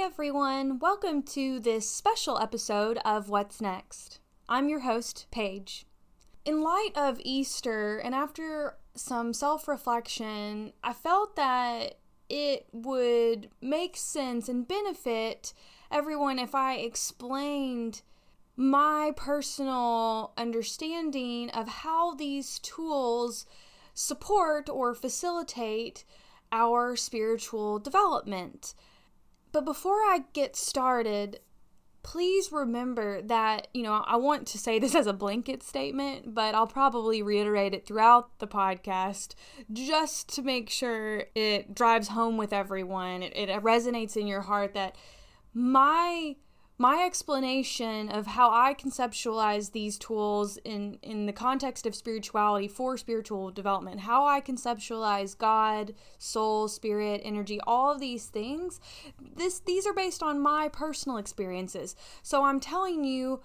Everyone, welcome to this special episode of What's Next. I'm your host, Paige. In light of Easter and after some self reflection, I felt that it would make sense and benefit everyone if I explained my personal understanding of how these tools support or facilitate our spiritual development. But before I get started, please remember that, you know, I want to say this as a blanket statement, but I'll probably reiterate it throughout the podcast just to make sure it drives home with everyone. It, it resonates in your heart that my my explanation of how I conceptualize these tools in, in the context of spirituality for spiritual development, how I conceptualize God, soul, spirit, energy, all of these things, this these are based on my personal experiences. So I'm telling you,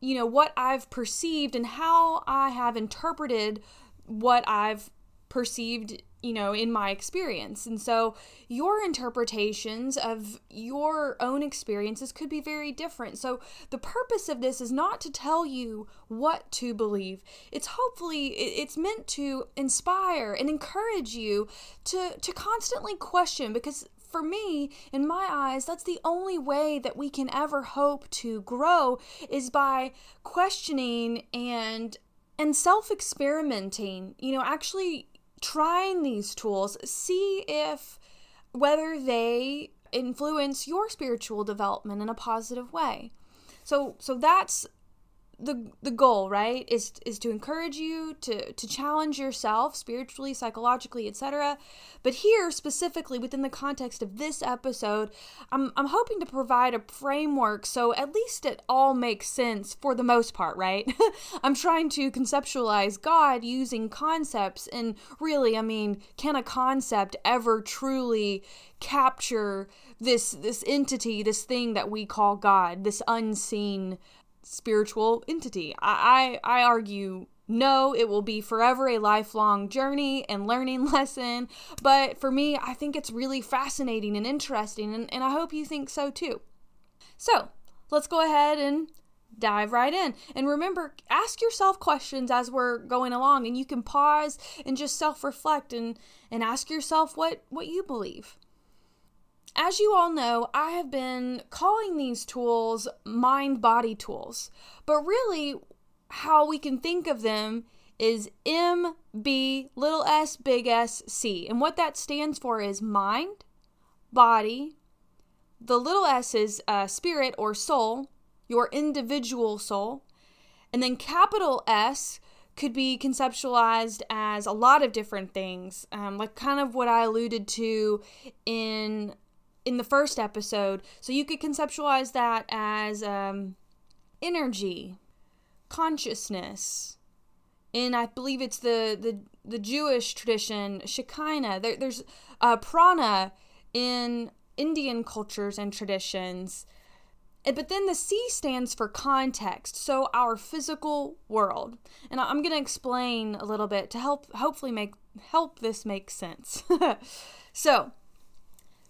you know, what I've perceived and how I have interpreted what I've perceived you know, in my experience. And so your interpretations of your own experiences could be very different. So the purpose of this is not to tell you what to believe. It's hopefully it's meant to inspire and encourage you to to constantly question because for me, in my eyes, that's the only way that we can ever hope to grow is by questioning and and self experimenting, you know, actually trying these tools, see if whether they influence your spiritual development in a positive way. So so that's the the goal right is is to encourage you to to challenge yourself spiritually psychologically etc but here specifically within the context of this episode i'm i'm hoping to provide a framework so at least it all makes sense for the most part right? I'm trying to conceptualize god using concepts and really i mean can a concept ever truly capture this this entity this thing that we call god this unseen spiritual entity. I, I, argue no, it will be forever a lifelong journey and learning lesson. But for me, I think it's really fascinating and interesting, and, and I hope you think so too. So let's go ahead and dive right in. And remember, ask yourself questions as we're going along, and you can pause and just self reflect and, and ask yourself what, what you believe. As you all know, I have been calling these tools mind body tools, but really, how we can think of them is MB little s big S C. And what that stands for is mind, body, the little s is uh, spirit or soul, your individual soul, and then capital S could be conceptualized as a lot of different things, um, like kind of what I alluded to in in the first episode. So you could conceptualize that as um, energy, consciousness. In I believe it's the the, the Jewish tradition, Shekinah. There, there's uh, prana in Indian cultures and traditions. But then the C stands for context, so our physical world. And I'm going to explain a little bit to help hopefully make help this make sense. so,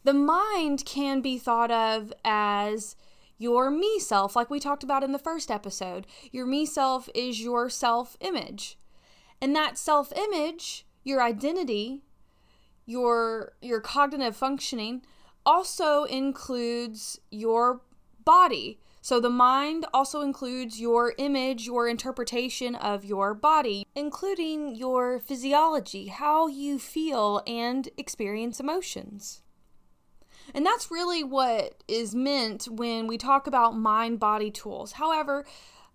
the mind can be thought of as your me self, like we talked about in the first episode. Your me self is your self image. And that self image, your identity, your your cognitive functioning also includes your body. So the mind also includes your image, your interpretation of your body, including your physiology, how you feel and experience emotions. And that's really what is meant when we talk about mind body tools. However,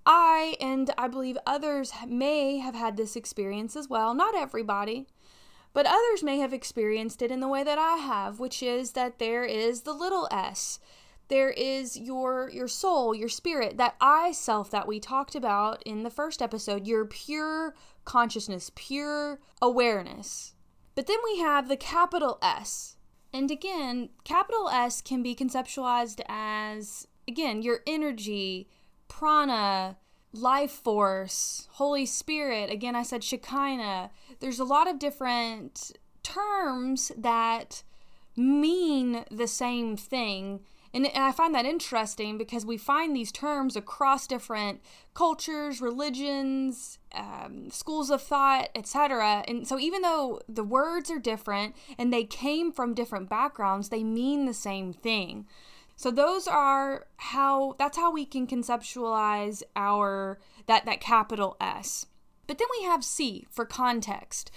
I and I believe others may have had this experience as well. Not everybody, but others may have experienced it in the way that I have, which is that there is the little s. There is your your soul, your spirit, that I self that we talked about in the first episode, your pure consciousness, pure awareness. But then we have the capital S, and again, capital S can be conceptualized as, again, your energy, prana, life force, Holy Spirit. Again, I said Shekinah. There's a lot of different terms that mean the same thing And I find that interesting because we find these terms across different cultures, religions, um, schools of thought, etc. And so, even though the words are different and they came from different backgrounds, they mean the same thing. So those are how that's how we can conceptualize our that that capital S. But then we have C for context.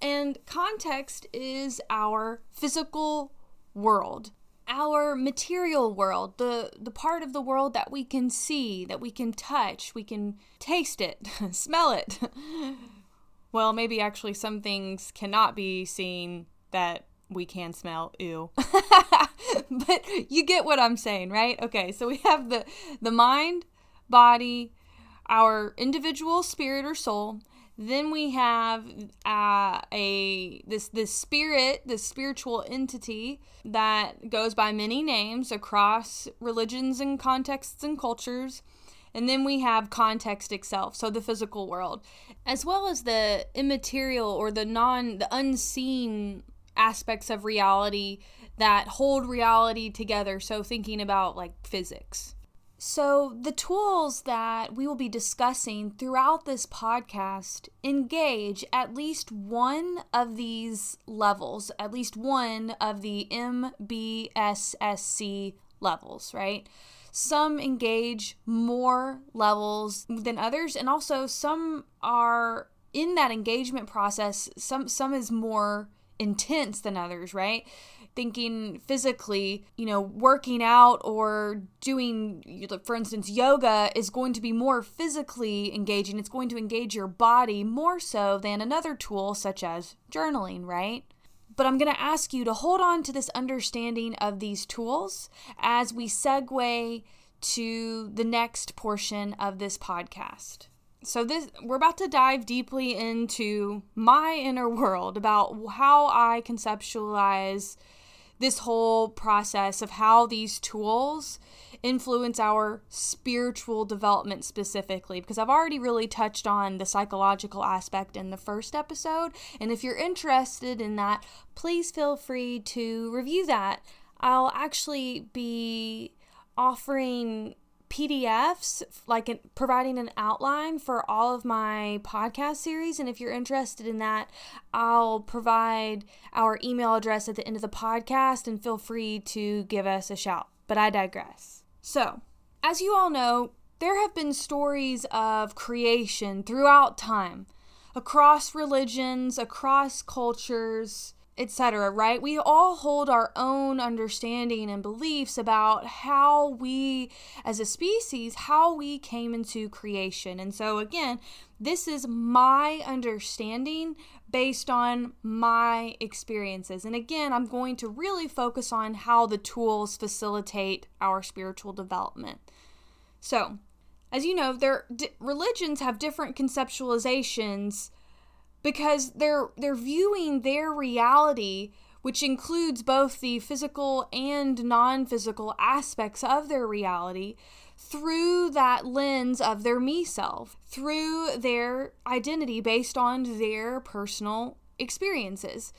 And context is our physical world our material world, the the part of the world that we can see, that we can touch, we can taste it, smell it. well, maybe actually some things cannot be seen that we can smell. Ew. but you get what I'm saying, right? Okay, so we have the the mind, body, our individual spirit or soul, then we have uh, a this this spirit, this spiritual entity that goes by many names across religions and contexts and cultures. And then we have context itself, so the physical world, as well as the immaterial or the non the unseen aspects of reality that hold reality together. So thinking about like physics. So, the tools that we will be discussing throughout this podcast engage at least one of these levels, at least one of the MBSSC levels, right? Some engage more levels than others, and also some are in that engagement process, some some is more intense than others, right? Thinking physically, you know, working out or doing, for instance, yoga is going to be more physically engaging. It's going to engage your body more so than another tool such as journaling, right? But I'm going to ask you to hold on to this understanding of these tools as we segue to the next portion of this podcast so this we're about to dive deeply into my inner world about how I conceptualize this whole process of how these tools influence our spiritual development specifically because I've already really touched on the psychological aspect in the first episode and if you're interested in that please feel free to review that. I'll actually be offering PDFs, like providing an outline for all of my podcast series. And if you're interested in that, I'll provide our email address at the end of the podcast and feel free to give us a shout. But I digress. So, as you all know, there have been stories of creation throughout time, across religions, across cultures etc., right? We all hold our own understanding and beliefs about how we, as a species, how we came into creation. And so, again, this is my understanding based on my experiences. And again, I'm going to really focus on how the tools facilitate our spiritual development. So, as you know, their religions have different conceptualizations because they're they're viewing their reality which includes both the physical and non-physical aspects of their reality through that lens of their me self through their identity based on their personal experiences.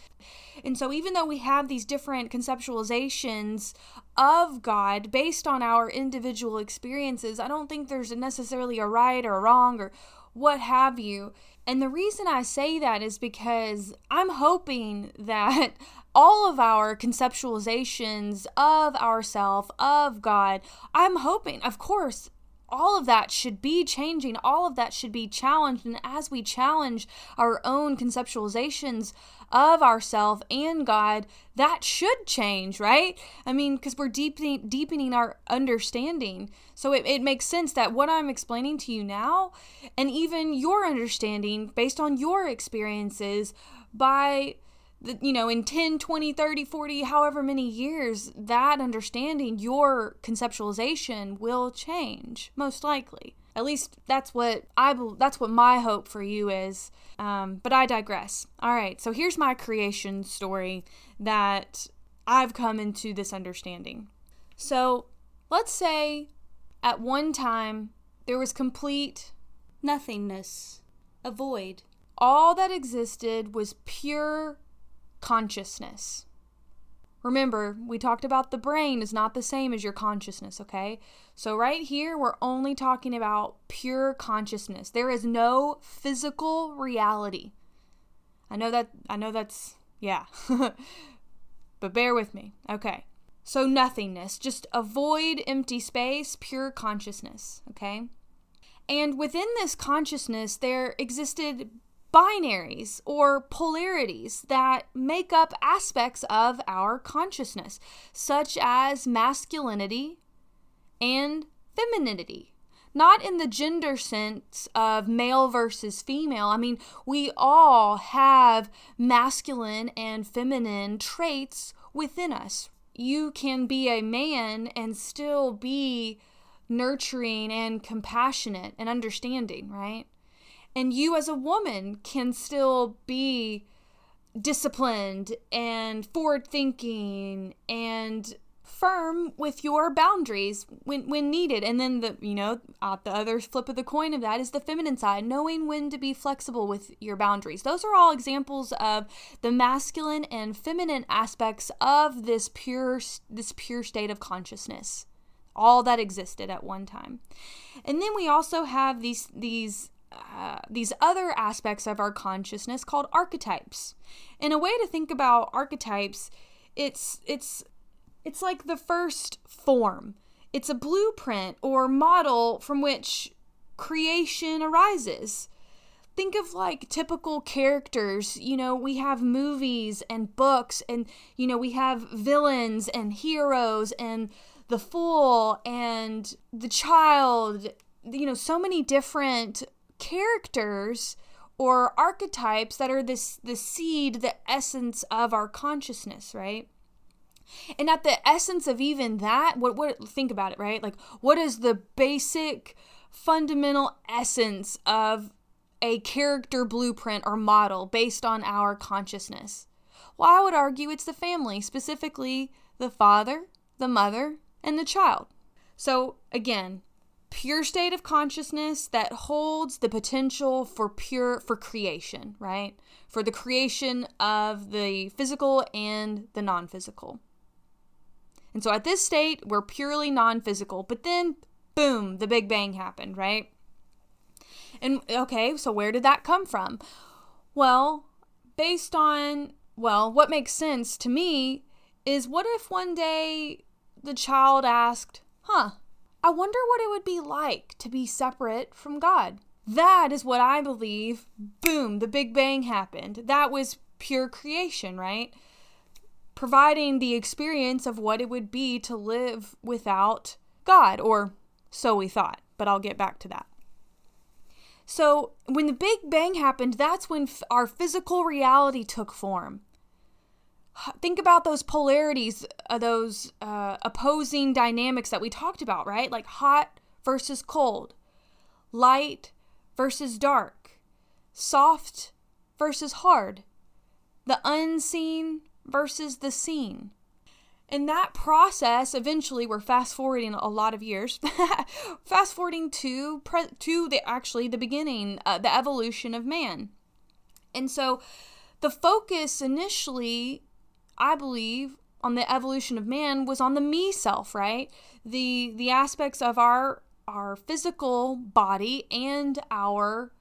And so, even though we have these different conceptualizations of God based on our individual experiences, I don't think there's necessarily a right or a wrong or what have you. And the reason I say that is because I'm hoping that all of our conceptualizations of ourself, of God, I'm hoping, of course, all of that should be changing. All of that should be challenged. And as we challenge our own conceptualizations of ourself and God, that should change, right? I mean, because we're deepening deepening our understanding. So it, it makes sense that what I'm explaining to you now, and even your understanding based on your experiences by you know in 10 20 30 40 however many years that understanding your conceptualization will change most likely at least that's what i that's what my hope for you is um, but i digress all right so here's my creation story that i've come into this understanding so let's say at one time there was complete nothingness a void all that existed was pure consciousness. Remember, we talked about the brain is not the same as your consciousness, okay? So, right here, we're only talking about pure consciousness. There is no physical reality. I know that, I know that's, yeah. but bear with me, okay? So, nothingness, just avoid empty space, pure consciousness, okay? And within this consciousness, there existed binaries or polarities that make up aspects of our consciousness, such as masculinity and femininity. Not in the gender sense of male versus female. I mean, we all have masculine and feminine traits within us. You can be a man and still be nurturing and compassionate and understanding, right? And you, as a woman, can still be disciplined and forward thinking and firm with your boundaries when when needed. And then the you know uh, the other flip of the coin of that is the feminine side knowing when to be flexible with your boundaries. Those are all examples of the masculine and feminine aspects of this pure this pure state of consciousness all that existed at one time. And then we also have these these uh, these other aspects of our consciousness called archetypes. And a way to think about archetypes, it's it's it's like the first form. It's a blueprint or model from which creation arises. Think of like typical characters. You know, we have movies and books, and, you know, we have villains and heroes and the fool and the child. You know, so many different characters or archetypes that are this the seed, the essence of our consciousness, right? And at the essence of even that, what what think about it, right? Like what is the basic fundamental essence of a character blueprint or model based on our consciousness? Well, I would argue it's the family, specifically the father, the mother, and the child. So, again, pure state of consciousness that holds the potential for pure for creation, right? For the creation of the physical and the non-physical. And so at this state, we're purely non-physical, but then boom, the big bang happened, right? And okay, so where did that come from? Well, based on well, what makes sense to me is what if one day the child asked, "Huh, I wonder what it would be like to be separate from God. That is what I believe. Boom, the Big Bang happened. That was pure creation, right? Providing the experience of what it would be to live without God, or so we thought, but I'll get back to that. So, when the Big Bang happened, that's when f- our physical reality took form think about those polarities, uh, those uh, opposing dynamics that we talked about, right? Like hot versus cold, light versus dark, soft versus hard, the unseen versus the seen. In that process, eventually, we're fast forwarding a lot of years, fast forwarding to pre- to the actually the beginning, uh, the evolution of man, and so the focus initially I believe on the evolution of man was on the me self, right? The the aspects of our our physical body and our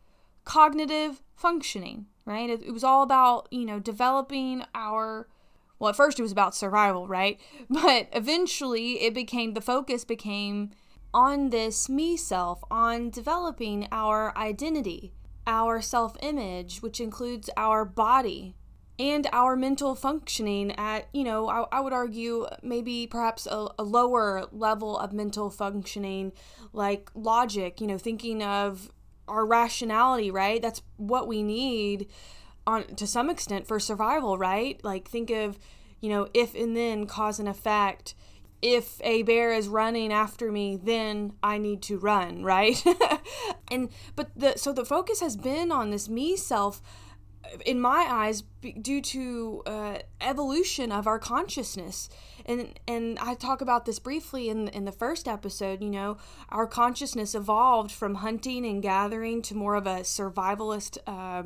cognitive functioning, right? It, it was all about, you know, developing our well, at first it was about survival, right? But eventually it became the focus became on this me self, on developing our identity, our self image, which includes our body, and our mental functioning at, you know, I, I would argue maybe perhaps a, a, lower level of mental functioning, like logic, you know, thinking of our rationality, right? That's what we need on to some extent for survival, right? Like think of, you know, if and then cause and effect. If a bear is running after me, then I need to run, right? and but the so the focus has been on this me self in my eyes due to uh, evolution of our consciousness and and I talk about this briefly in in the first episode you know our consciousness evolved from hunting and gathering to more of a survivalist uh,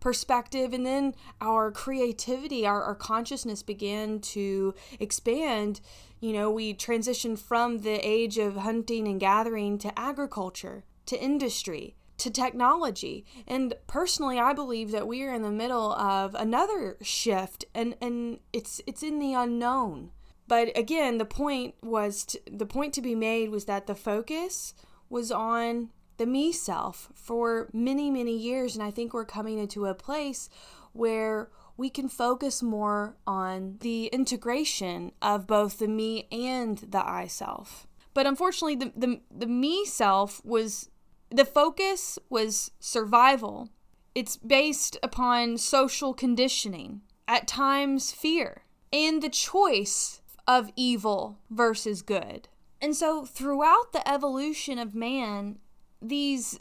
perspective and then our creativity our, our consciousness began to expand. You know we transitioned from the age of hunting and gathering to agriculture to industry to technology. And personally i believe that we are in the middle of another shift and and it's it's in the unknown. But again the point was to, the point to be made was that the focus was on the me self for many, many years. And I think we're coming into a place where we can focus more on the integration of both the me and the I self. But unfortunately, the, the, the me self was the focus was survival. It's based upon social conditioning, at times, fear, and the choice of evil versus good. And so, throughout the evolution of man, these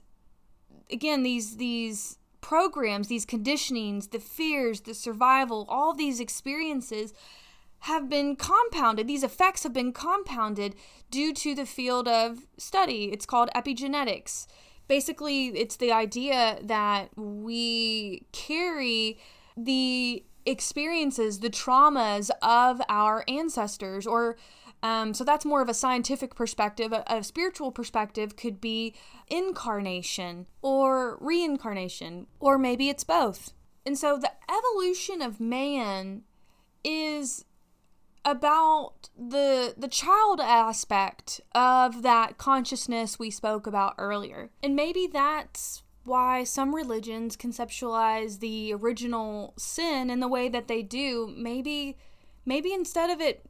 again these these programs these conditionings the fears the survival all these experiences have been compounded these effects have been compounded due to the field of study. It's called epigenetics. Basically it's the idea that we carry the experiences the traumas of our ancestors or um, so that's more of a scientific perspective. A, a spiritual perspective could be incarnation or reincarnation, or maybe it's both. And so the evolution of man is about the the child aspect of that consciousness we spoke about earlier. And maybe that's why some religions conceptualize the original sin in the way that they do. Maybe maybe instead of it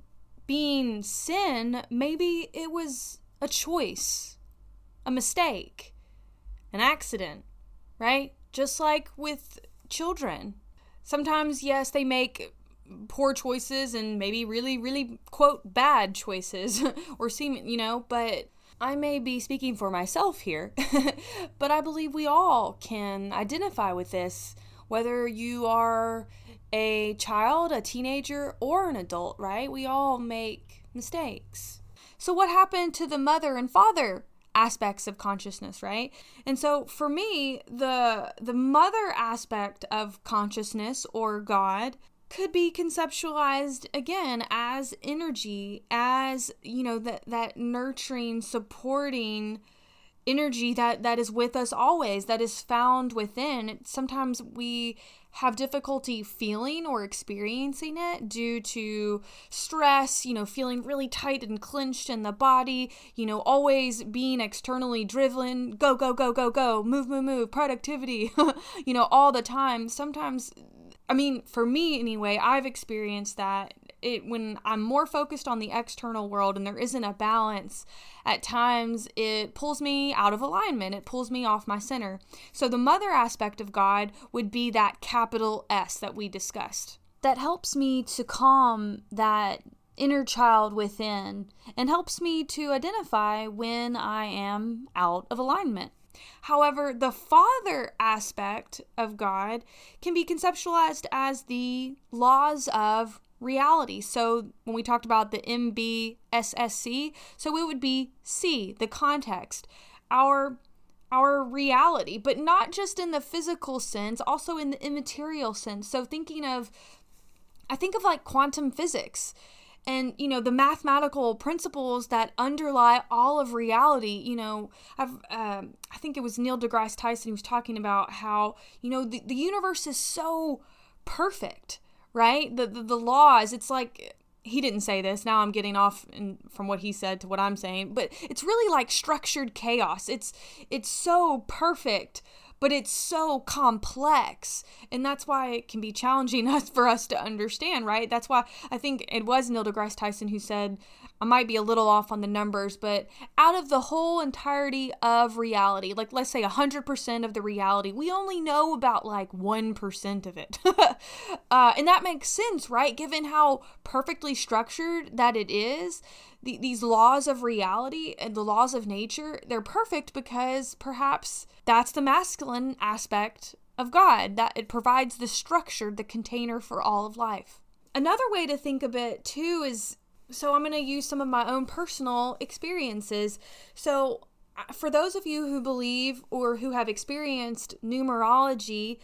being sin, maybe it was a choice, a mistake, an accident, right? Just like with children. Sometimes, yes, they make poor choices and maybe really, really, quote, bad choices or seem, you know, but I may be speaking for myself here, but I believe we all can identify with this, whether you are a child, a teenager, or an adult, right? We all make mistakes. So, what happened to the mother and father aspects of consciousness, right? And so for me, the the mother aspect of consciousness or God could be conceptualized again as energy, as, you know, that that nurturing, supporting energy that that is with us always that is found within sometimes we have difficulty feeling or experiencing it due to stress, you know, feeling really tight and clenched in the body, you know, always being externally driven, go, go, go, go, go, move, move, move, productivity, you know, all the time. Sometimes, I mean, for me anyway, I've experienced that it when I'm more focused on the external world and there isn't a balance, at times it pulls me out of alignment. It pulls me off my center. So the mother aspect of God would be that capital S that we discussed. That helps me to calm that inner child within and helps me to identify when I am out of alignment. However, the father aspect of God can be conceptualized as the laws of reality. So when we talked about the MBSSC, so it would be C, the context, our our reality, but not just in the physical sense, also in the immaterial sense. So thinking of I think of like quantum physics and you know the mathematical principles that underlie all of reality you know i've um, i think it was neil degrasse tyson who was talking about how you know the, the universe is so perfect right? The, the, the laws, it's like he didn't say this. Now I'm getting off in, from what he said to what I'm saying, but it's really like structured chaos. It's it's so perfect, but it's so complex, and that's why it can be challenging us for us to understand, right? That's why I think it was Neil deGrasse Tyson who said, I might be a little off on the numbers, but out of the whole entirety of reality, like let's say 100% of the reality, we only know about like 1% of it. uh, and that makes sense, right? Given how perfectly structured that it is, the, these laws of reality and the laws of nature, they're perfect because perhaps that's the masculine aspect of God, that it provides the structure, the container for all of life. Another way to think of it too is so I'm going to use some of my own personal experiences. So, uh, for those of you who believe or who have experienced numerology,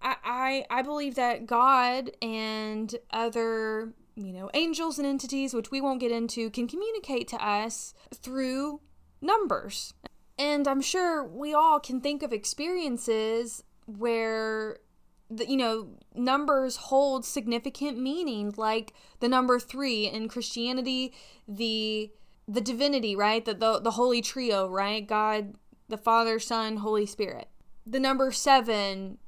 I, I, I believe that God and other, you know, angels and entities, which we won't get into, can communicate to us through numbers. And I'm sure we all can think of experiences where the, you know numbers hold significant meaning like the number 3 in Christianity the the divinity right? The, the the holy trio right? God the Father Son Holy Spirit. The number 7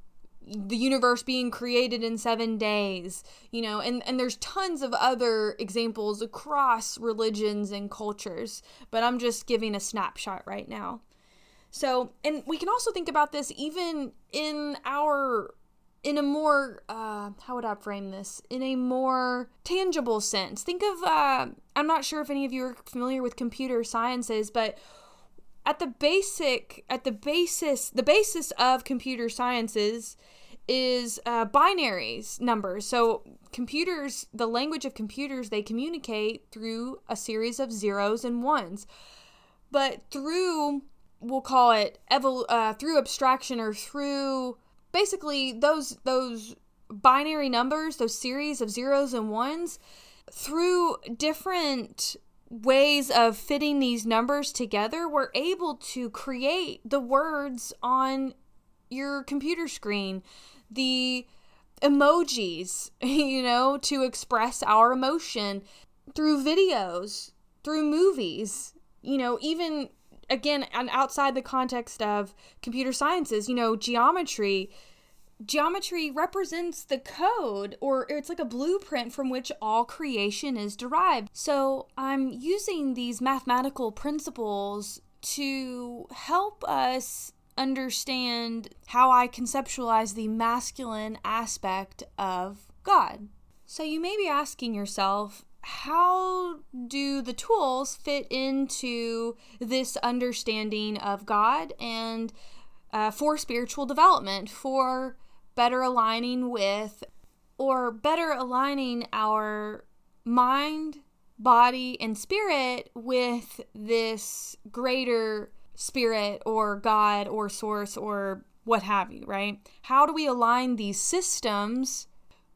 the universe being created in 7 days you know and and there's tons of other examples across religions and cultures but I'm just giving a snapshot right now so, and we can also think about this even in our in a more uh, how would I frame this? In a more tangible sense. Think of uh, I'm not sure if any of you are familiar with computer sciences, but at the basic at the basis the basis of computer sciences is uh, binaries numbers. So computers, the language of computers, they communicate through a series of zeros and ones. But through we'll call it evol- uh, through abstraction or through basically those those binary numbers, those series of zeros and ones, through different ways of fitting these numbers together, we're able to create the words on your computer screen, the emojis, you know, to express our emotion through videos, through movies, you know, even again, outside the context of computer sciences, you know, geometry, geometry represents the code or it's like a blueprint from which all creation is derived. So I'm using these mathematical principles to help us understand how I conceptualize the masculine aspect of God. So you may be asking yourself, how do the tools fit into this understanding of God and uh, for spiritual development, for better aligning with or better aligning our mind, body, and spirit with this greater spirit or God or source or what have you, right? How do we align these systems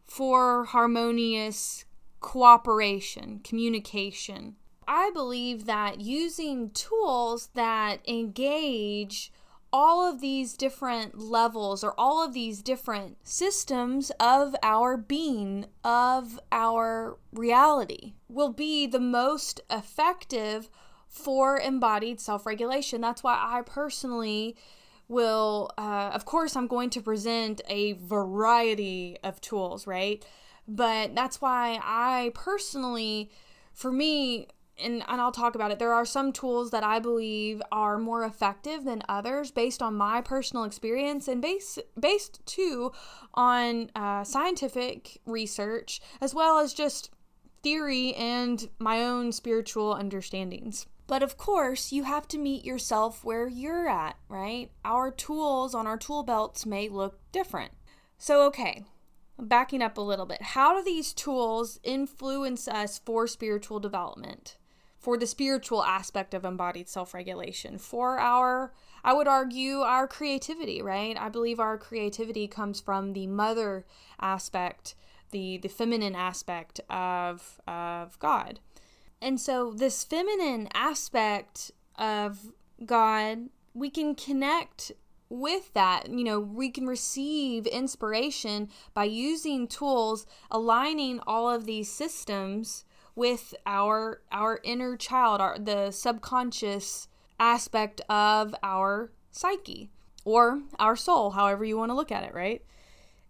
for harmonious cooperation, communication. I believe that using tools that engage all of these different levels or all of these different systems of our being, of our reality, will be the most effective for embodied self regulation. That's why I personally will, uh, of course, I'm going to present a variety of tools, right? But that's why I personally, for me, and, and I'll talk about it, there are some tools that I believe are more effective than others based on my personal experience and based, based too on uh, scientific research as well as just theory and my own spiritual understandings. But of course, you have to meet yourself where you're at, right? Our tools on our tool belts may look different. So, okay, backing up a little bit, how do these tools influence us for spiritual development? For the spiritual aspect of embodied self regulation, for our, I would argue, our creativity, right? I believe our creativity comes from the mother aspect, the, the feminine aspect of, of God. And so, this feminine aspect of God, we can connect with that, you know, we can receive inspiration by using tools aligning all of these systems with our our inner child, our the subconscious aspect of our psyche or our soul, however you want to look at it, right?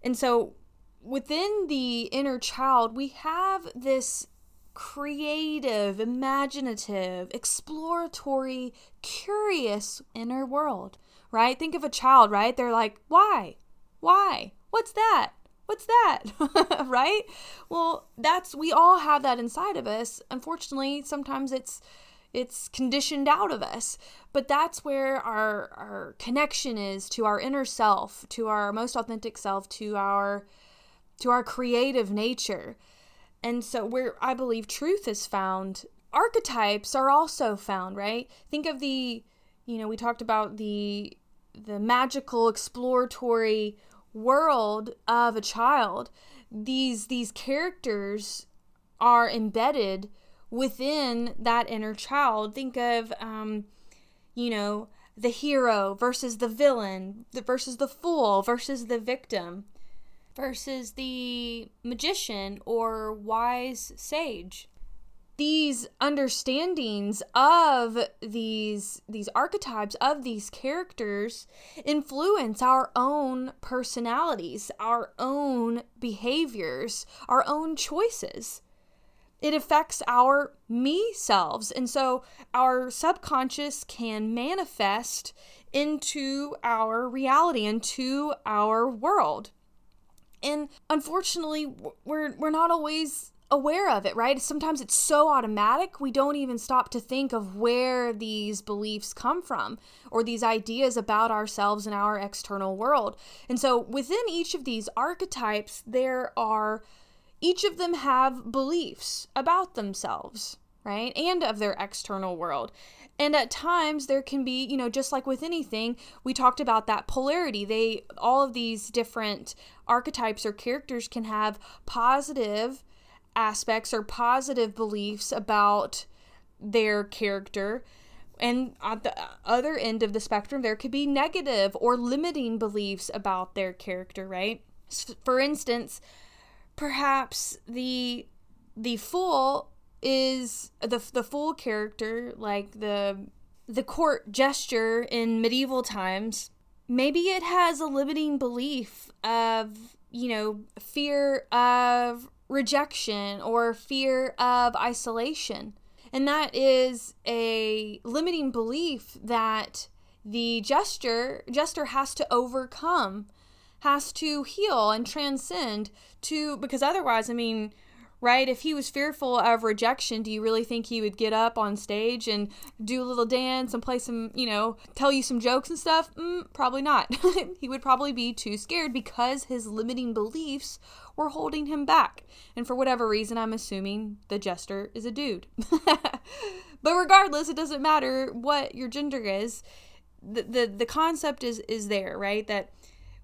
And so within the inner child, we have this creative, imaginative, exploratory, curious inner world right? Think of a child, right? They're like, why? Why? What's that? What's that? right? Well, that's we all have that inside of us. Unfortunately, sometimes it's it's conditioned out of us. But that's where our our connection is to our inner self, to our most authentic self, to our to our creative nature. And so where I believe truth is found, archetypes are also found, right? Think of the you know, we talked about the the magical exploratory world of a child, these these characters are embedded within that inner child. Think of, um, you know, the hero versus the villain versus the fool versus the victim versus the magician or wise sage these understandings of these these archetypes of these characters influence our own personalities our own behaviors our own choices it affects our me selves. And so our subconscious can manifest into our reality, into our world. And unfortunately, we're, we're not always aware of it, right? Sometimes it's so automatic, we don't even stop to think of where these beliefs come from or these ideas about ourselves and our external world. And so within each of these archetypes, there are each of them have beliefs about themselves, right? And of their external world. And at times there can be, you know, just like with anything, we talked about that polarity. They all of these different archetypes or characters can have positive aspects or positive beliefs about their character. And at the other end of the spectrum, there could be negative or limiting beliefs about their character, right? For instance, perhaps the the fool is the the fool character like the the court jester in medieval times maybe it has a limiting belief of you know fear of rejection or fear of isolation. And that is a limiting belief that the jester jester has to overcome has to heal and transcend to because otherwise, I mean, right? If he was fearful of rejection, do you really think he would get up on stage and do a little dance and play some, you know, tell you some jokes and stuff? Mm, probably not. he would probably be too scared because his limiting beliefs were holding him back. And for whatever reason, I'm assuming the jester is a dude. but regardless, it doesn't matter what your gender is. The, the the concept is is there, right? That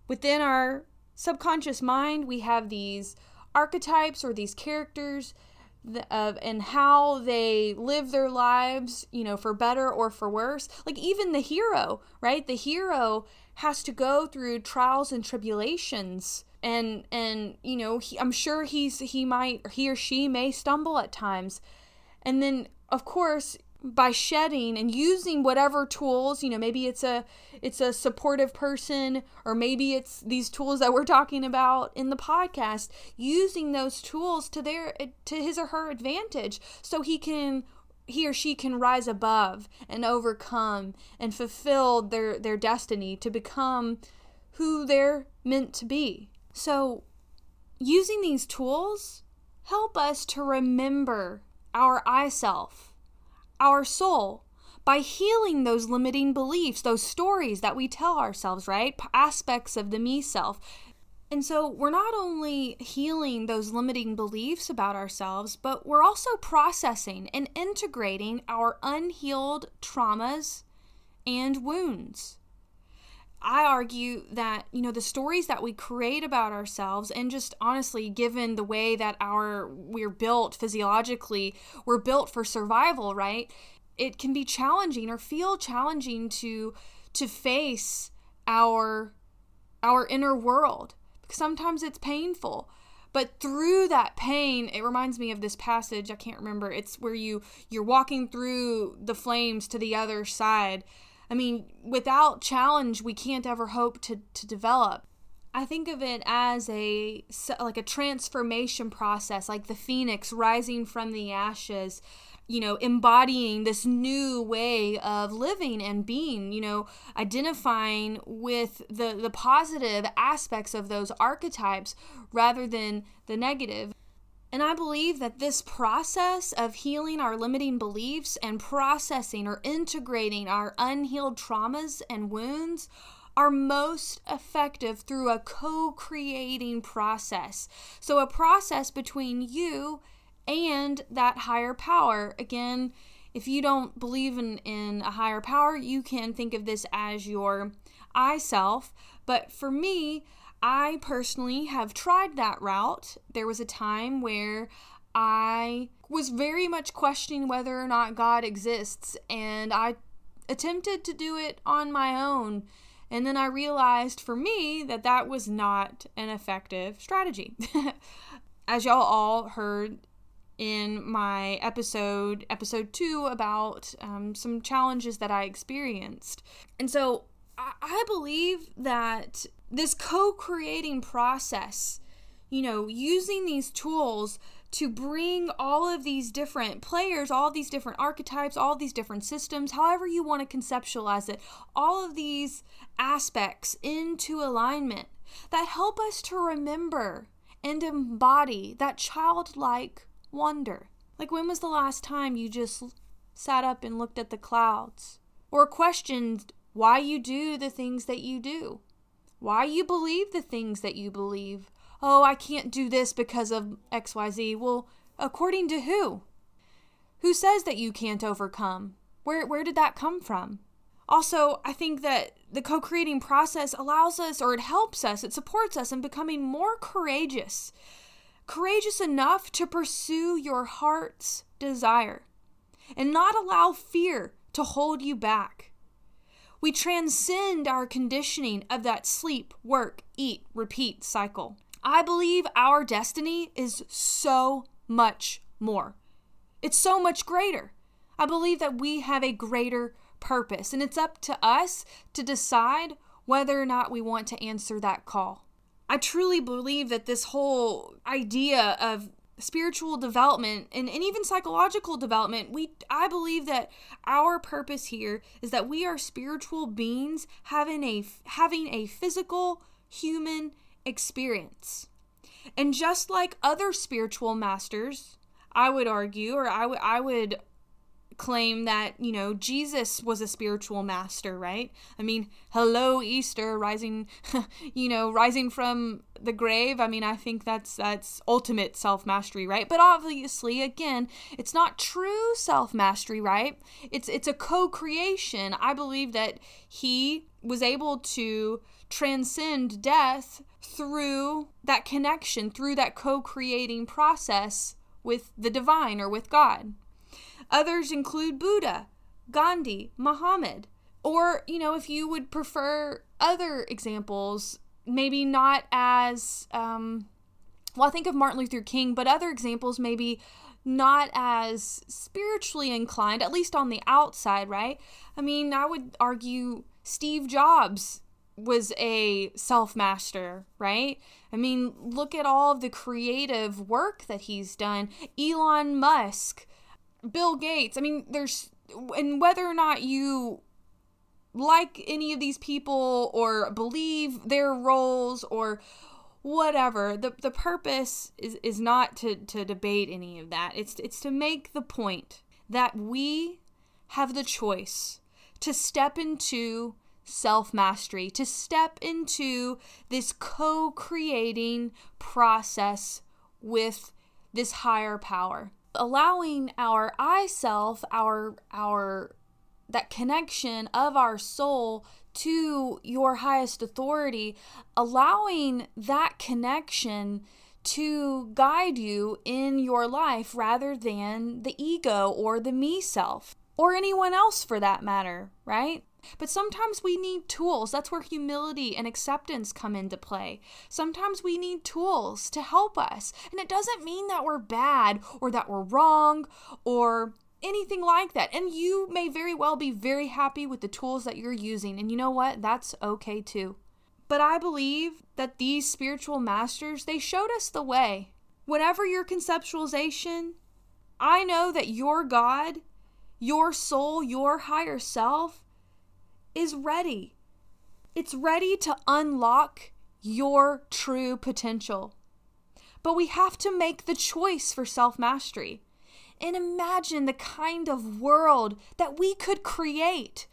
within our subconscious mind, we have these archetypes or these characters of and how they live their lives, you know, for better or for worse. Like even the hero, right? The hero has to go through trials and tribulations and and you know, he, I'm sure he's he might he or she may stumble at times. And then of course, by shedding and using whatever tools you know maybe it's a it's a supportive person or maybe it's these tools that we're talking about in the podcast using those tools to their to his or her advantage so he can he or she can rise above and overcome and fulfill their their destiny to become who they're meant to be. So using these tools help us to remember our i self our soul by healing those limiting beliefs, those stories that we tell ourselves, right? Aspects of the me self. And so we're not only healing those limiting beliefs about ourselves, but we're also processing and integrating our unhealed traumas and wounds. I argue that, you know, the stories that we create about ourselves and just honestly given the way that our we're built physiologically, we're built for survival, right? It can be challenging or feel challenging to to face our our inner world. Sometimes it's painful. But through that pain, it reminds me of this passage, I can't remember. It's where you you're walking through the flames to the other side I mean, without challenge, we can't ever hope to, to develop. I think of it as a like a transformation process, like the phoenix rising from the ashes, you know, embodying this new way of living and being, you know, identifying with the the positive aspects of those archetypes rather than the negative. And I believe that this process of healing our limiting beliefs and processing or integrating our unhealed traumas and wounds are most effective through a co creating process. So, a process between you and that higher power. Again, if you don't believe in, in a higher power, you can think of this as your I self. But for me, I personally have tried that route. There was a time where I was very much questioning whether or not God exists, and I attempted to do it on my own. And then I realized for me that that was not an effective strategy. As y'all all heard in my episode, episode two, about um, some challenges that I experienced. And so I, believe that this co creating process, you know, using these tools to bring all of these different players, all these different archetypes, all these different systems, however you want to conceptualize it, all of these aspects into alignment that help us to remember and embody that childlike wonder. Like, when was the last time you just sat up and looked at the clouds? Or questioned why you do the things that you do? Why you believe the things that you believe? Oh, I can't do this because of XYZ. Well, according to who? Who says that you can't overcome? Where where did that come from? Also, I think that the co creating process allows us, or it helps us, it supports us in becoming more courageous. Courageous enough to pursue your heart's desire and not allow fear to hold you back. We transcend our conditioning of that sleep, work, eat, repeat cycle. I believe our destiny is so much more. It's so much greater. I believe that we have a greater purpose, and it's up to us to decide whether or not we want to answer that call. I truly believe that this whole idea of spiritual development and, and even psychological development we i believe that our purpose here is that we are spiritual beings having a having a physical human experience. And just like other spiritual masters i would argue or I, would claim that, you know, Jesus was a spiritual master, right? I mean, hello Easter rising, you know, rising from the grave. I mean, I think that's that's ultimate self-mastery, right? But obviously, again, it's not true self-mastery, right? It's it's a co-creation. I believe that he was able to transcend death through that connection, through that co-creating process with the divine or with God. Others include Buddha, Gandhi, Muhammad. Or, you know, if you would prefer other examples, maybe not as, um, well, I think of Martin Luther King, but other examples maybe not as spiritually inclined, at least on the outside, right? I mean, I would argue Steve Jobs was a self master, right? I mean, look at all the creative work that he's done. Elon Musk, Bill Gates. I mean, there's and whether or not you like any of these people or believe their roles or whatever the the purpose is is not to to debate any of that it's it's to make the point that we have the choice to step into self mastery to step into this co-creating process with this higher power allowing our I self, our our that connection of our soul to your highest authority, allowing that connection to guide you in your life rather than the ego or the me self or anyone else for that matter, right? But sometimes we need tools. That's where humility and acceptance come into play. Sometimes we need tools to help us. And it doesn't mean that we're bad or that we're wrong or anything like that. And you may very well be very happy with the tools that you're using. And you know what? That's okay too. But I believe that these spiritual masters, they showed us the way. Whatever your conceptualization, I know that your God, your soul, your higher self is ready. It's ready to unlock your true potential. But we have to make the choice for self mastery. And imagine the kind of world that we could create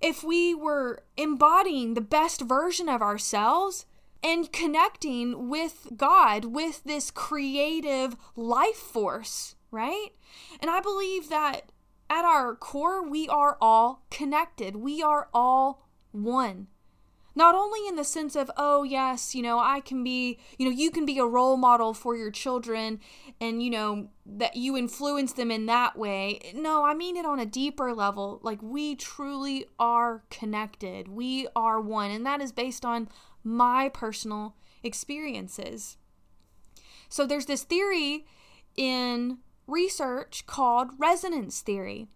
if we were embodying the best version of ourselves and connecting with God, with this creative life force, right? And I believe that at our core, we are all connected. We are all one. Not only in the sense of, oh, yes, you know, I can be, you know, you can be a role model for your children and, you know, that you influence them in that way. No, I mean it on a deeper level. Like, we truly are connected, we are one. And that is based on my personal experiences. So, there's this theory in research called resonance theory.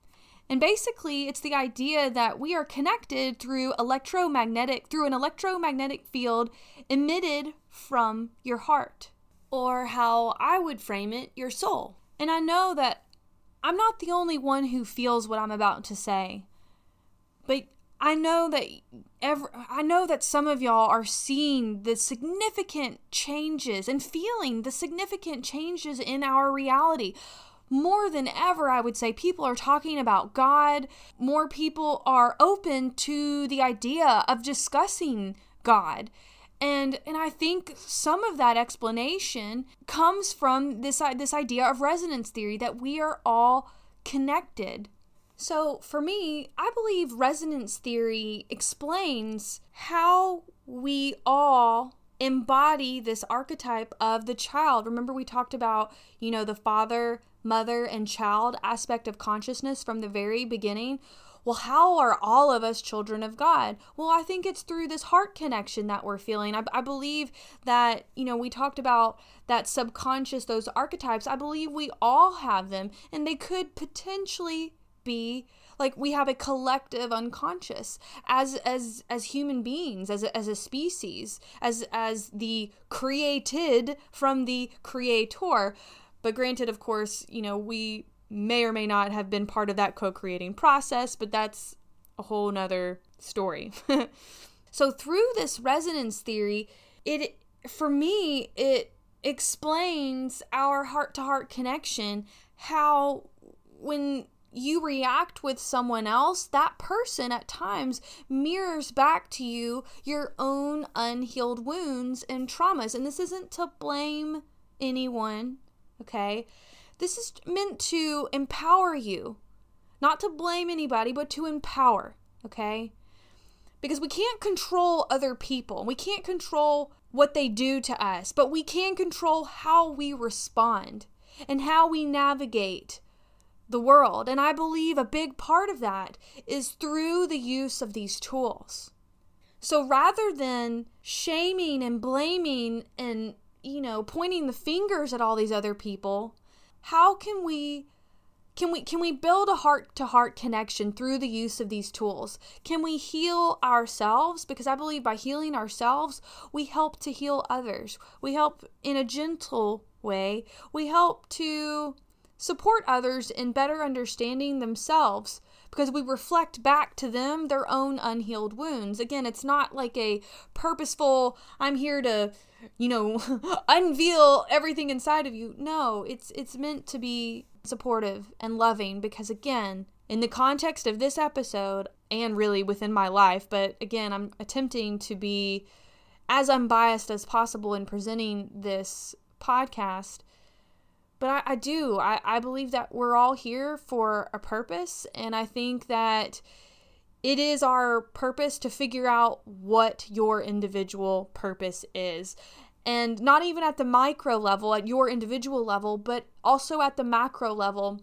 And basically, it's the idea that we are connected through electromagnetic through an electromagnetic field emitted from your heart, or how I would frame it, your soul. And I know that I'm not the only one who feels what I'm about to say. But I know that ever I know that some of y'all are seeing the significant changes and feeling the significant changes in our reality more than ever, I would say people are talking about God. More people are open to the idea of discussing God. And and I think some of that explanation comes from this this idea of resonance theory that we are all connected. So for me, I believe resonance theory explains how we all embody this archetype of the child. Remember we talked about, you know, the father, mother, and child aspect of consciousness from the very beginning. Well, how are all of us children of God? Well, I think it's through this heart connection that we're feeling. I, I believe that, you know, we talked about that subconscious, those archetypes. I believe we all have them, and they could potentially be like we have a collective unconscious as as as human beings as a, as a species as as the created from the creator but granted, of course, you know, we may or may not have been part of that co creating process, but that's a whole nother story. so, through this resonance theory, it, for me, it explains our heart to heart connection, how when you react with someone else, that person at times mirrors back to you your own unhealed wounds and traumas. And this isn't to blame anyone okay? This is meant to empower you, not to blame anybody, but to empower, okay? Because we can't control other people. We can't control what they do to us, but we can control how we respond and how we navigate the world. And I believe a big part of that is through the use of these tools. So rather than shaming and blaming and you know, pointing the fingers at all these other people, how can we can we can we build a heart to heart connection through the use of these tools? Can we heal ourselves because I believe by healing ourselves, we help to heal others. We help in a gentle way. We help to support others in better understanding themselves because we reflect back to them their own unhealed wounds. Again, it's not like a purposeful I'm here to you know, unveil everything inside of you. No, it's it's meant to be supportive and loving because again, in the context of this episode and really within my life, but again, I'm attempting to be as unbiased as possible in presenting this podcast. But I, I do. I, I believe that we're all here for a purpose. And I think that it is our purpose to figure out what your individual purpose is. And not even at the micro level, at your individual level, but also at the macro level.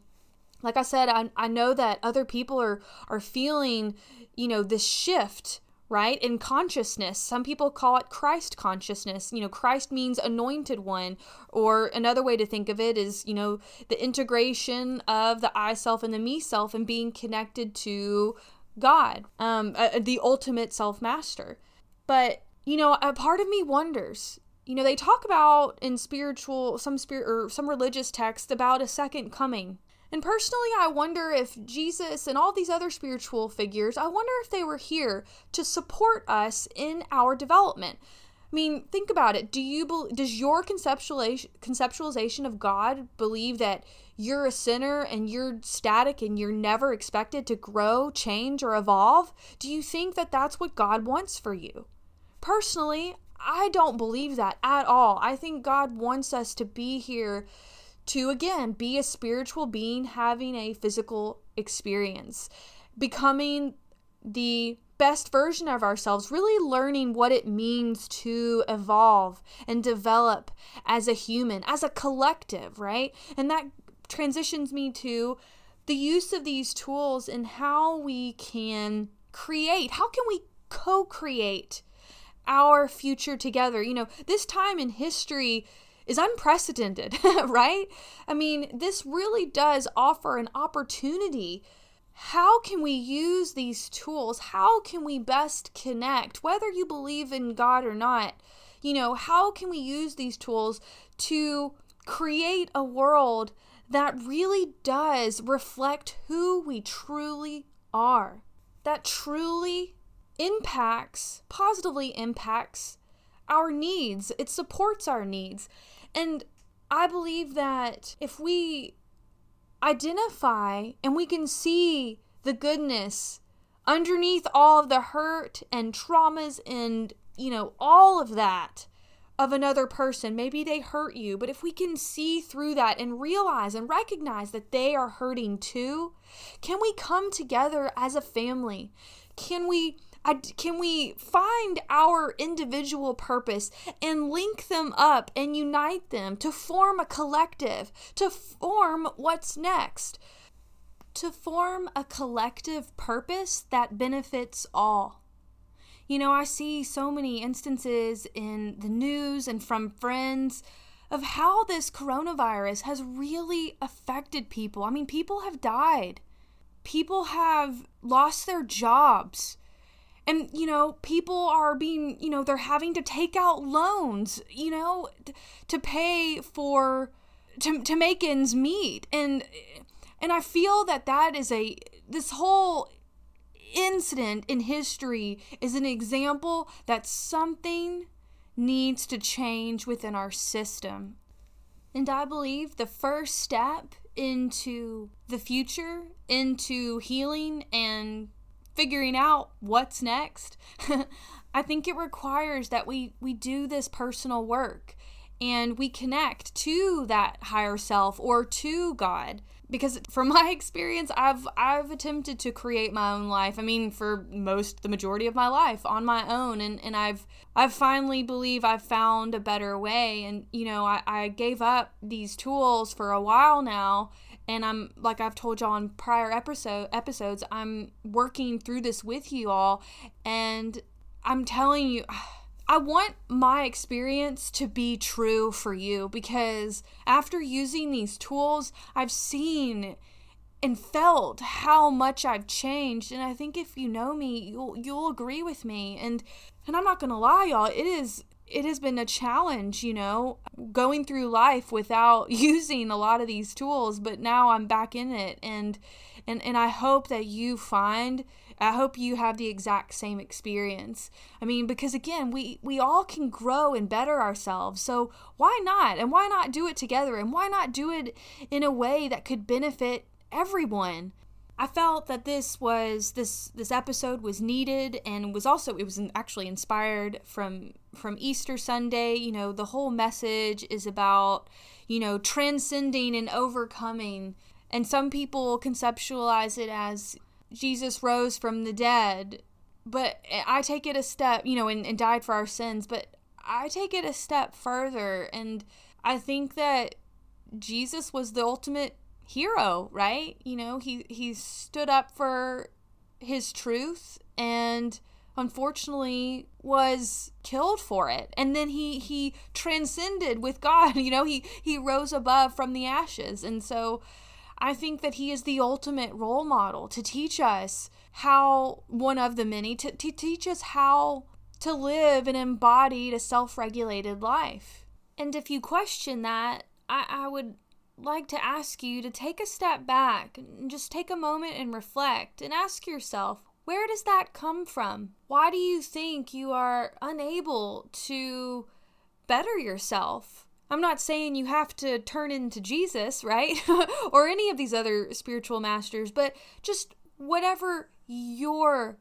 Like I said, I, I know that other people are, are feeling, you know, this shift right? In consciousness. Some people call it Christ consciousness. You know, Christ means anointed one. Or another way to think of it is, you know, the integration of the I self and the me self and being connected to God, um, uh, the ultimate self master. But, you know, a part of me wonders, you know, they talk about in spiritual, some spirit or some religious texts about a second coming. And personally, I wonder if Jesus and all these other spiritual figures, I wonder if they were here to support us in our development. I mean, think about it. Do you does your conceptualization conceptualization of God believe that you're a sinner and you're static and you're never expected to grow, change or evolve? Do you think that that's what God wants for you? Personally, I don't believe that at all. I think God wants us to be here to again be a spiritual being having a physical experience, becoming the best version of ourselves, really learning what it means to evolve and develop as a human, as a collective, right? And that transitions me to the use of these tools and how we can create, how can we co create our future together? You know, this time in history is unprecedented, right? I mean, this really does offer an opportunity. How can we use these tools? How can we best connect, whether you believe in God or not? You know, how can we use these tools to create a world that really does reflect who we truly are? That truly impacts, positively impacts our needs. It supports our needs. And I believe that if we identify and we can see the goodness underneath all of the hurt and traumas and, you know, all of that of another person, maybe they hurt you, but if we can see through that and realize and recognize that they are hurting too, can we come together as a family? Can we I, can we find our individual purpose and link them up and unite them to form a collective, to form what's next, to form a collective purpose that benefits all? You know, I see so many instances in the news and from friends of how this coronavirus has really affected people. I mean, people have died, people have lost their jobs and you know people are being you know they're having to take out loans you know t- to pay for to, to make ends meet. And and i feel that that is a this whole incident in history is an example that something needs to change within our system. And i believe the first step into the future into healing and figuring out what's next. I think it requires that we we do this personal work and we connect to that higher self or to God because from my experience I've I've attempted to create my own life. I mean for most the majority of my life on my own and and I've I finally believe I've found a better way and you know I, I gave up these tools for a while now and I'm like I've told y'all on prior episode episodes, I'm working through this with you all. And I'm telling you I want my experience to be true for you because after using these tools, I've seen and felt how much I've changed. And I think if you know me, you'll you'll agree with me. And and I'm not going to lie y'all, it is it has been a challenge, you know, going through life without using a lot of these tools, but now I'm back in it and and and I hope that you find I hope you have the exact same experience. I mean, because again, we we all can grow and better ourselves. So why not? And why not do it together? And why not do it in a way that could benefit everyone? I felt that this was this this episode was needed and was also it was actually inspired from from Easter Sunday. You know, the whole message is about you know transcending and overcoming, and some people conceptualize it as Jesus rose from the dead, but I take it a step, you know, and, and died for our sins. But I take it a step further, and I think that Jesus was the ultimate hero, right? You know, he he stood up for his truth and unfortunately was killed for it. And then he he transcended with god you know he he rose above from the ashes. And so i think that he is the ultimate role model to teach us how one of the many to, to teach us how to live an embodied a self-regulated life. And if you question that i i would like to ask you to take a step back and just take a moment and reflect and ask yourself where does that come from? Why do you think you are unable to better yourself? I'm not saying you have to turn into Jesus, right? or any of these other spiritual masters, but just whatever your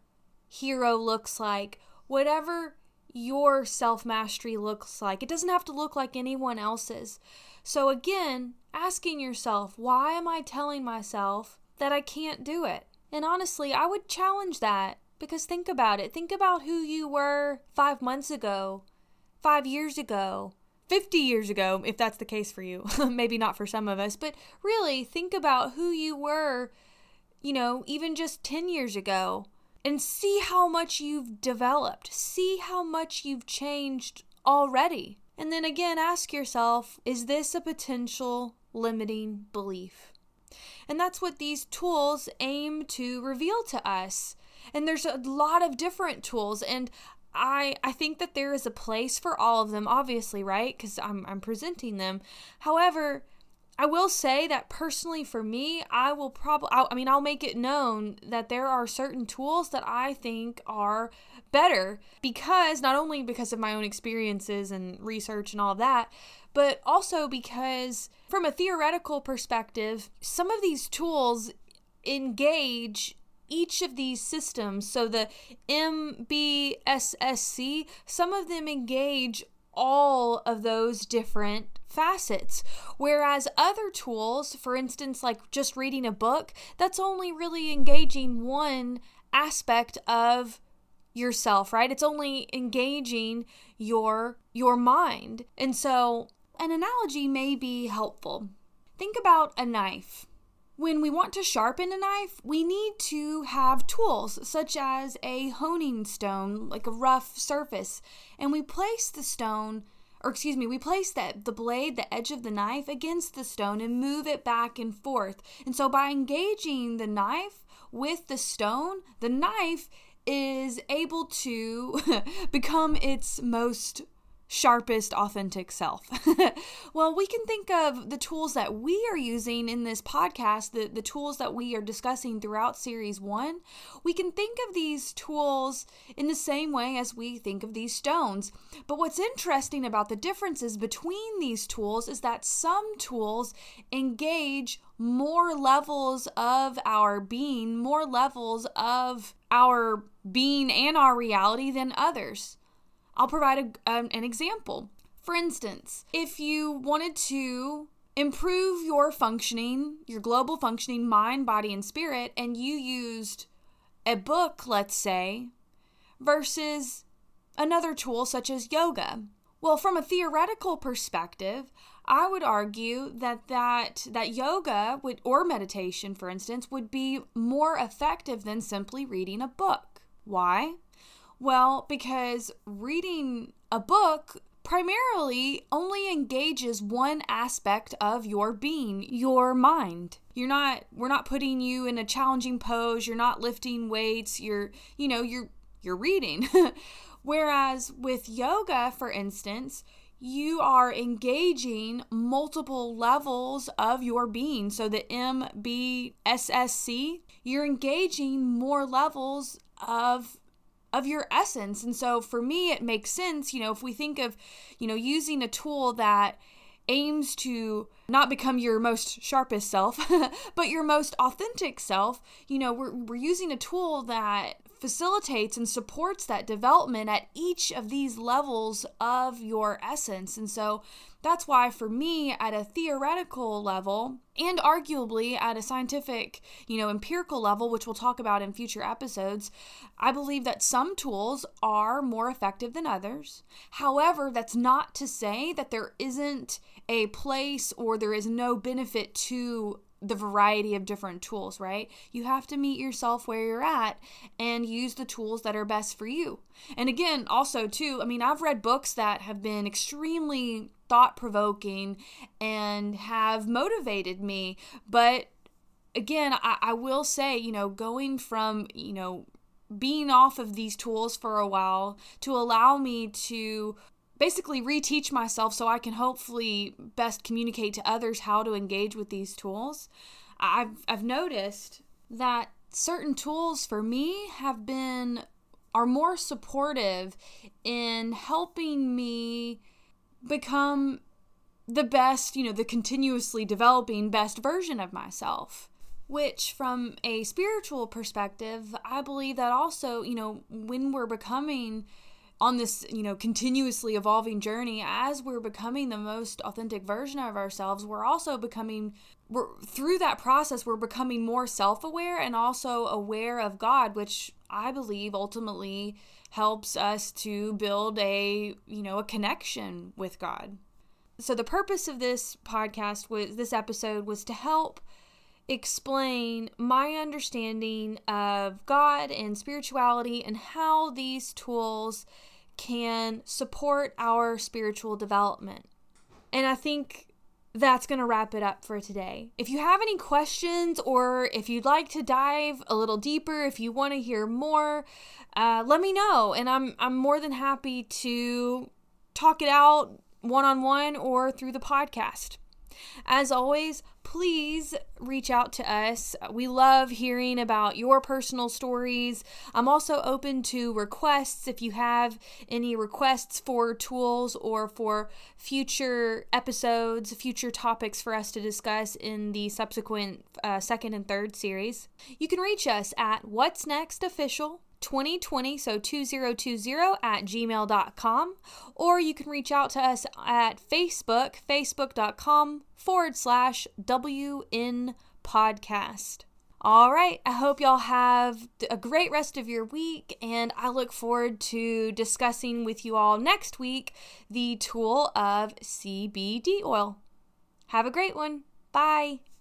hero looks like, whatever your self mastery looks like. It doesn't have to look like anyone else's. So, again, asking yourself, why am I telling myself that I can't do it? And honestly, I would challenge that Because think about it. Think about who you were five months ago, five years ago, 50 years ago, if that's the case for you. Maybe not for some of us, but really think about who you were, you know, even just 10 years ago and see how much you've developed. See how much you've changed already. And then again, ask yourself is this a potential limiting belief? And that's what these tools aim to reveal to us. And there's a lot of different tools. And I I think that there is a place for all of them, obviously, right? Because I'm I'm presenting them. However, I will say that personally for me, I will probably I mean I'll make it known that there are certain tools that I think are better because not only because of my own experiences and research and all that, but also because from a theoretical perspective, some of these tools engage each of these systems. So the MBSSC, some of them engage all of those different facets. Whereas other tools, for instance, like just reading a book, that's only really engaging one aspect of yourself, right? It's only engaging your your mind. And so an analogy may be helpful. Think about a knife. When we want to sharpen a knife, we need to have tools such as a honing stone, like a rough surface, and we place the stone or excuse me, we place that the blade, the edge of the knife against the stone and move it back and forth. And so by engaging the knife with the stone, the knife is able to become its most sharpest, authentic self. well, we can think of the tools that we are using in this podcast, the, the tools that we are discussing throughout series one. We can think of these tools in the same way as we think of these stones. But what's interesting about the differences between these tools is that some tools engage more levels of our being, more levels of our being and our reality than others. I'll provide a, um, an example. For instance, if you wanted to improve your functioning, your global functioning, mind, body, and spirit, and you used a book, let's say, versus another tool such as yoga. Well, from a theoretical perspective, I would argue that that that yoga would or meditation for instance would be more effective than simply reading a book. Why? Well, because reading a book primarily only engages one aspect of your being, your mind. You're not we're not putting you in a challenging pose, you're not lifting weights, you're you know, you're you're reading. Whereas with yoga, for instance, you are engaging multiple levels of your being. So the MBSSC, you're engaging more levels of of your essence. And so for me, it makes sense, you know, if we think of, you know, using a tool that aims to not become your most sharpest self, but your most authentic self, you know, we're, we're using a tool that facilitates and supports that development at each of these levels of your essence. And so that's why, for me, at a theoretical level, and arguably at a scientific, you know, empirical level, which we'll talk about in future episodes, I believe that some tools are more effective than others. However, that's not to say that there isn't a place or there is no benefit to the variety of different tools, right? You have to meet yourself where you're at and use the tools that are best for you. And again, also, too, I mean, I've read books that have been extremely thought provoking and have motivated me, but again, I, I will say, you know, going from, you know, being off of these tools for a while to allow me to basically reteach myself so I can hopefully best communicate to others how to engage with these tools. I've I've noticed that certain tools for me have been are more supportive in helping me become the best, you know, the continuously developing best version of myself. Which, from a spiritual perspective, I believe that also, you know, when we're becoming on this, you know, continuously evolving journey, as we're becoming the most authentic version of ourselves, we're also becoming we're through that process we're becoming more self-aware and also aware of God, which I believe ultimately helps us to build a, you know, a connection with God. So the purpose of this podcast was this episode was to help explain my understanding of God and spirituality and how these tools can support our spiritual development. And I think that's going to wrap it up for today. If you have any questions or if you'd like to dive a little deeper, if you want to hear more, uh, let me know. And I'm, I'm more than happy to talk it out one on one or through the podcast. As always, please reach out to us. We love hearing about your personal stories. I'm also open to requests if you have any requests for tools or for future episodes, future topics for us to discuss in the subsequent uh, second and third series. You can reach us at What's Next Official 2020, so 2020 at gmail.com, or you can reach out to us at Facebook, facebook.com forward slash WN podcast. All right, I hope y'all have a great rest of your week, and I look forward to discussing with you all next week the tool of CBD oil. Have a great one. Bye.